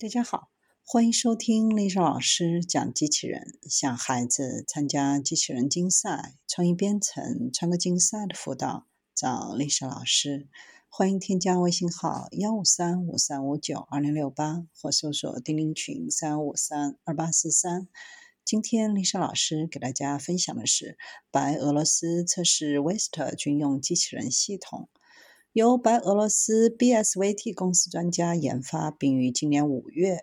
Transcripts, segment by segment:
大家好，欢迎收听丽莎老师讲机器人。想孩子参加机器人竞赛、创意编程、创客竞赛的辅导，找丽莎老师。欢迎添加微信号幺五三五三五九二零六八，或搜索钉钉群三五三二八四三。今天丽莎老师给大家分享的是白俄罗斯测试 Vesta 军用机器人系统。由白俄罗斯 BSVT 公司专家研发，并于今年五月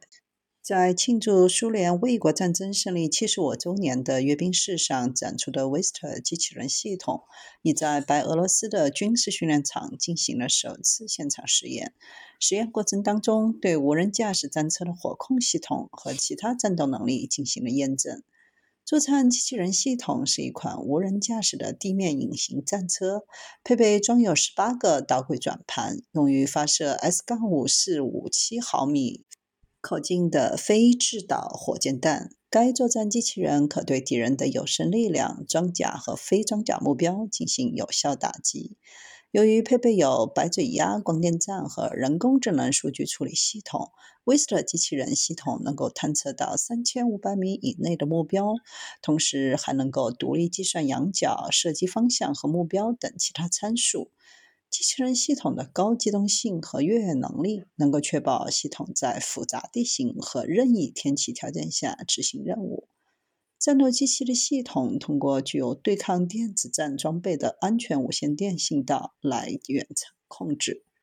在庆祝苏联卫国战争胜利七十五周年的阅兵式上展出的 Vista 机器人系统，已在白俄罗斯的军事训练场进行了首次现场实验。实验过程当中，对无人驾驶战车的火控系统和其他战斗能力进行了验证。作战机器人系统是一款无人驾驶的地面隐形战车，配备装有十八个导轨转盘，用于发射 S- 杠五四五七毫米口径的非制导火箭弹。该作战机器人可对敌人的有生力量、装甲和非装甲目标进行有效打击。由于配备有白嘴鸦光电站和人工智能数据处理系统，威斯特机器人系统能够探测到三千五百米以内的目标，同时还能够独立计算仰角、射击方向和目标等其他参数。机器人系统的高机动性和越野能力，能够确保系统在复杂地形和任意天气条件下执行任务。战斗机器的系统通过具有对抗电子战装备的安全无线电信道来远程控制。